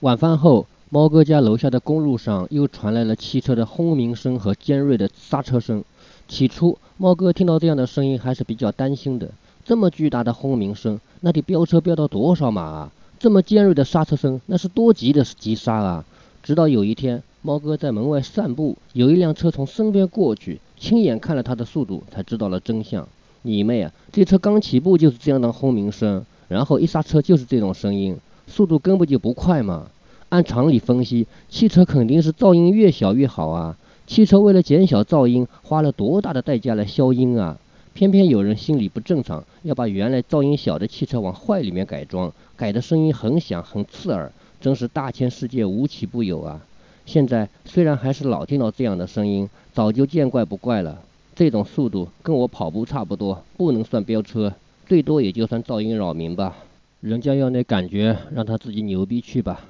晚饭后，猫哥家楼下的公路上又传来了汽车的轰鸣声和尖锐的刹车声。起初，猫哥听到这样的声音还是比较担心的。这么巨大的轰鸣声，那得飙车飙到多少码啊？这么尖锐的刹车声，那是多急的急刹啊！直到有一天，猫哥在门外散步，有一辆车从身边过去，亲眼看了他的速度，才知道了真相。你妹啊！这车刚起步就是这样的轰鸣声，然后一刹车就是这种声音。速度根本就不快嘛！按常理分析，汽车肯定是噪音越小越好啊。汽车为了减小噪音，花了多大的代价来消音啊！偏偏有人心理不正常，要把原来噪音小的汽车往坏里面改装，改的声音很响很刺耳，真是大千世界无奇不有啊！现在虽然还是老听到这样的声音，早就见怪不怪了。这种速度跟我跑步差不多，不能算飙车，最多也就算噪音扰民吧。人家要那感觉，让他自己牛逼去吧。